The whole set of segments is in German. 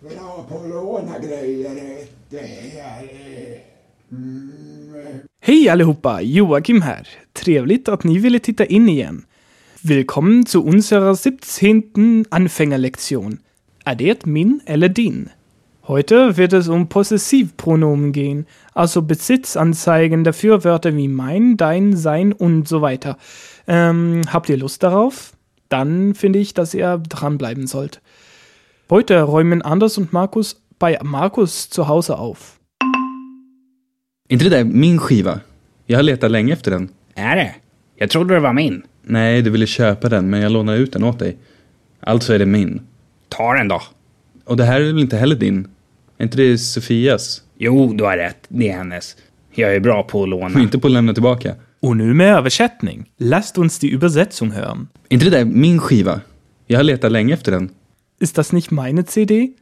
vill ha på att låna grejer. Det är... Mm, Hej allihopa, Joakim här. Trevligt att ni ville titta in igen. Willkommen zu unserer 17. Anfängerlektion. Det min eller din? Heute wird es um Possessivpronomen gehen, also Besitzanzeigen der Fürwörter wie mein, dein, sein und so weiter. Ähm, habt ihr Lust darauf? Dann finde ich, dass ihr dranbleiben sollt. Heute räumen Anders und Markus bei Markus zu Hause auf. Inte det där min skiva? Jag har letat länge efter den. Är det? Jag trodde det var min. Nej, du ville köpa den, men jag lånade ut den åt dig. Alltså är det min. Ta den då. Och det här är väl inte heller din? Är inte det Sofias? Jo, du har rätt. Det är hennes. Jag är bra på att låna. inte på att lämna tillbaka. Och nu med översättning. Lasst uns die Übersetzung hören. Är inte det där min skiva? Jag har letat länge efter den. Ist das nicht meine CD?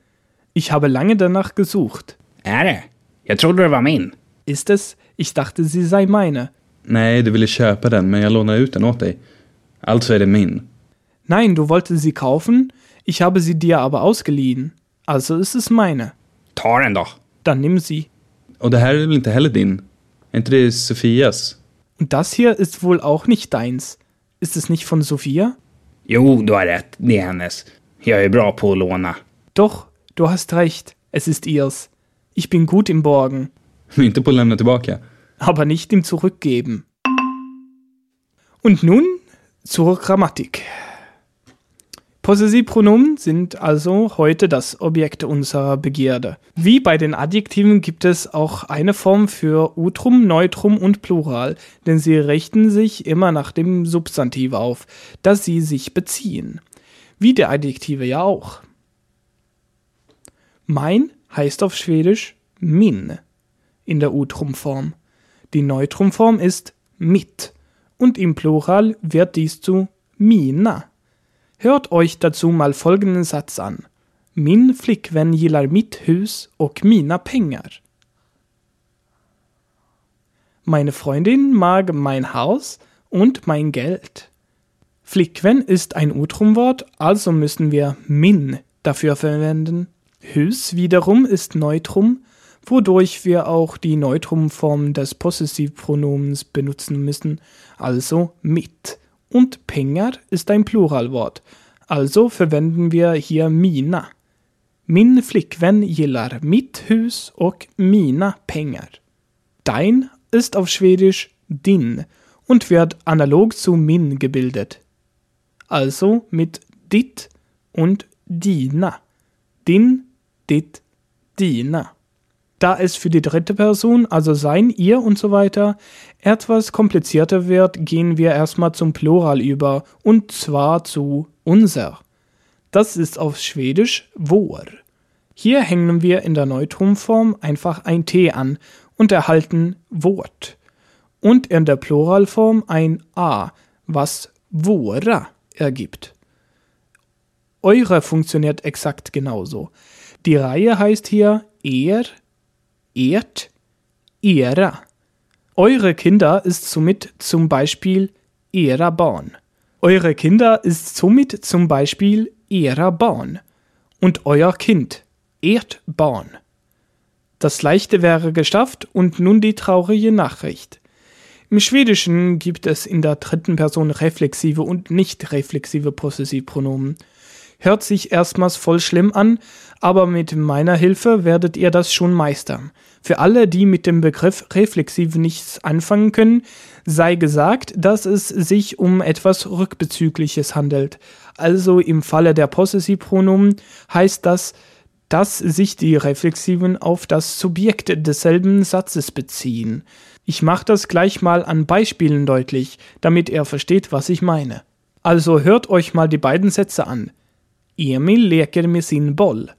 Ich habe lange danach gesucht. Är? Jag trodde det var min. Ist es? Ich dachte, sie sei meine. Nej, du ville köpa den, men jag lånade ut den åt dig. Alltså är det min. Nein, du wolltest sie kaufen, ich habe sie dir aber ausgeliehen. Also ist es meine. Ta den då. Dann nimm sie. Och det här är väl inte heller din? Är inte det Sofias? Und das hier ist wohl auch nicht deins. Ist es nicht von Sophia? Jo, du har rätt. Det är hennes. Jag är bra på att låna. Doch, du hast recht. Es ist ihrs. Ich bin gut im Borgen, inte på att lämna tillbaka. aber nicht im Zurückgeben. Und nun zur Grammatik. Possessivpronomen sind also heute das Objekt unserer Begierde. Wie bei den Adjektiven gibt es auch eine Form für Utrum, Neutrum und Plural, denn sie richten sich immer nach dem Substantiv auf, das sie sich beziehen. Wie der Adjektive ja auch. Mein heißt auf Schwedisch min in der Utrumform. Die Neutrumform ist mit und im Plural wird dies zu mina. Hört euch dazu mal folgenden Satz an. Min flickvän gillar mitt hus och mina pengar. Meine Freundin mag mein Haus und mein Geld. Flickvän ist ein Utrumwort, also müssen wir min dafür verwenden. Hus wiederum ist Neutrum, wodurch wir auch die Neutrumform des Possessivpronomens benutzen müssen, also mit. Und pengar ist ein Pluralwort, also verwenden wir hier mina. Min flickvän gillar mitt hus och mina pengar. Dein ist auf Schwedisch din und wird analog zu min gebildet. Also mit dit und dina. Din, dit, dina. Da es für die dritte Person, also sein, ihr und so weiter, etwas komplizierter wird, gehen wir erstmal zum Plural über, und zwar zu unser. Das ist auf Schwedisch vår. Hier hängen wir in der Neutrumform einfach ein T an und erhalten Wort. Und in der Pluralform ein A, was våra ergibt. Eure funktioniert exakt genauso. Die Reihe heißt hier er, ert, era. Eure Kinder ist somit zum Beispiel era Barn. Eure Kinder ist somit zum Beispiel era Barn. Und euer Kind, ert Barn. Das Leichte wäre geschafft und nun die traurige Nachricht. Im Schwedischen gibt es in der dritten Person reflexive und nicht reflexive Possessivpronomen. Hört sich erstmals voll schlimm an, aber mit meiner Hilfe werdet ihr das schon meistern. Für alle, die mit dem Begriff reflexiv nichts anfangen können, sei gesagt, dass es sich um etwas Rückbezügliches handelt. Also im Falle der Possessivpronomen heißt das, dass sich die Reflexiven auf das Subjekt desselben Satzes beziehen. Ich mache das gleich mal an Beispielen deutlich, damit ihr versteht, was ich meine. Also hört euch mal die beiden Sätze an. Emil leker med sin boll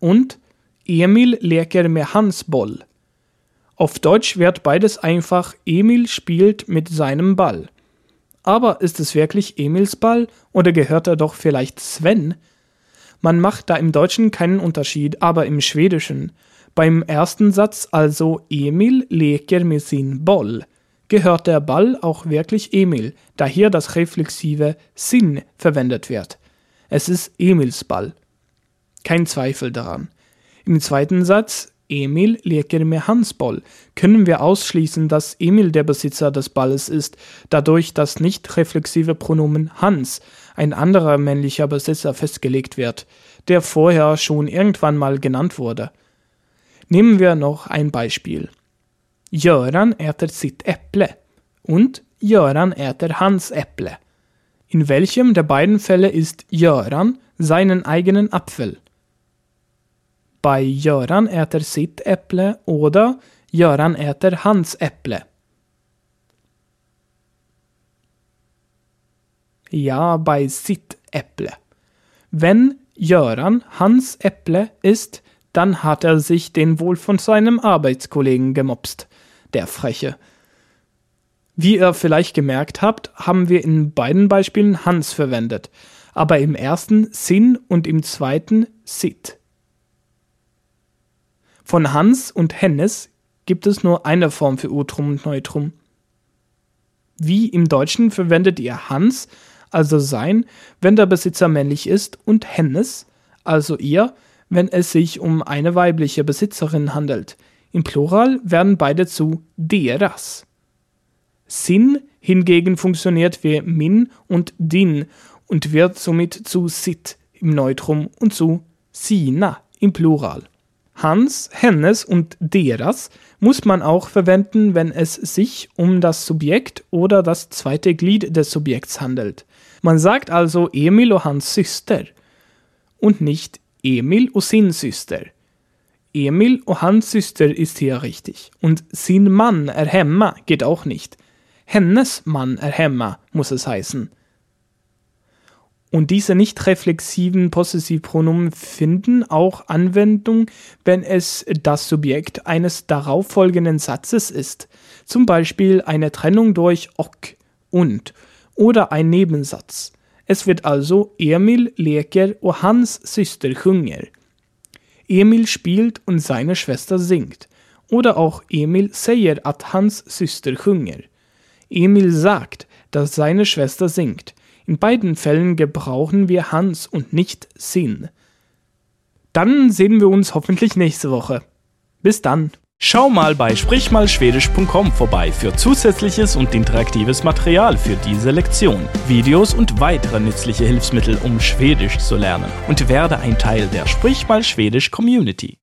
und Emil leker med hans Boll. Auf Deutsch wird beides einfach Emil spielt mit seinem Ball. Aber ist es wirklich Emils Ball oder gehört er doch vielleicht Sven? Man macht da im Deutschen keinen Unterschied, aber im Schwedischen. Beim ersten Satz also Emil leker med sin Boll gehört der Ball auch wirklich Emil, da hier das reflexive sin verwendet wird. Es ist Emils Ball. Kein Zweifel daran. Im zweiten Satz, Emil leker med Hans Ball, können wir ausschließen, dass Emil der Besitzer des Balles ist, dadurch das nicht reflexive Pronomen Hans, ein anderer männlicher Besitzer, festgelegt wird, der vorher schon irgendwann mal genannt wurde. Nehmen wir noch ein Beispiel. Göran äter sitt Äpple und Göran äter Hans Äpple. In welchem der beiden Fälle ist Göran seinen eigenen Apfel? Bei Göran äter sitt Äpple oder Göran äter hans Äpple. Ja, bei sitt Äpple. Wenn Göran Hans Äpple ist, dann hat er sich den wohl von seinem Arbeitskollegen gemopst. Der Freche. Wie ihr vielleicht gemerkt habt, haben wir in beiden Beispielen Hans verwendet, aber im ersten Sin und im zweiten Sit. Von Hans und Hennes gibt es nur eine Form für Utrum und Neutrum. Wie im Deutschen verwendet ihr Hans, also sein, wenn der Besitzer männlich ist, und Hennes, also ihr, wenn es sich um eine weibliche Besitzerin handelt. Im Plural werden beide zu deras. Sin hingegen funktioniert wie min und din und wird somit zu sit im Neutrum und zu sina im Plural. Hans, Hennes und deras muss man auch verwenden, wenn es sich um das Subjekt oder das zweite Glied des Subjekts handelt. Man sagt also Emil och hans syster und nicht Emil och sin syster. Emil och hans syster ist hier richtig. Und sin Mann är hemma geht auch nicht. Hennes Mann är hemma muss es heißen. Und diese nicht reflexiven Possessivpronomen finden auch Anwendung, wenn es das Subjekt eines darauffolgenden Satzes ist. Zum Beispiel eine Trennung durch ok und oder ein Nebensatz. Es wird also Emil leker och hans syster sjunger. Emil spielt und seine Schwester singt. Oder auch Emil säger att hans syster sjunger. Emil sagt, dass seine Schwester singt. In beiden Fällen gebrauchen wir Hans und nicht Sin. Dann sehen wir uns hoffentlich nächste Woche. Bis dann. Schau mal bei sprichmalschwedisch.com vorbei für zusätzliches und interaktives Material für diese Lektion, Videos und weitere nützliche Hilfsmittel, um Schwedisch zu lernen und werde ein Teil der Sprich mal Schwedisch Community.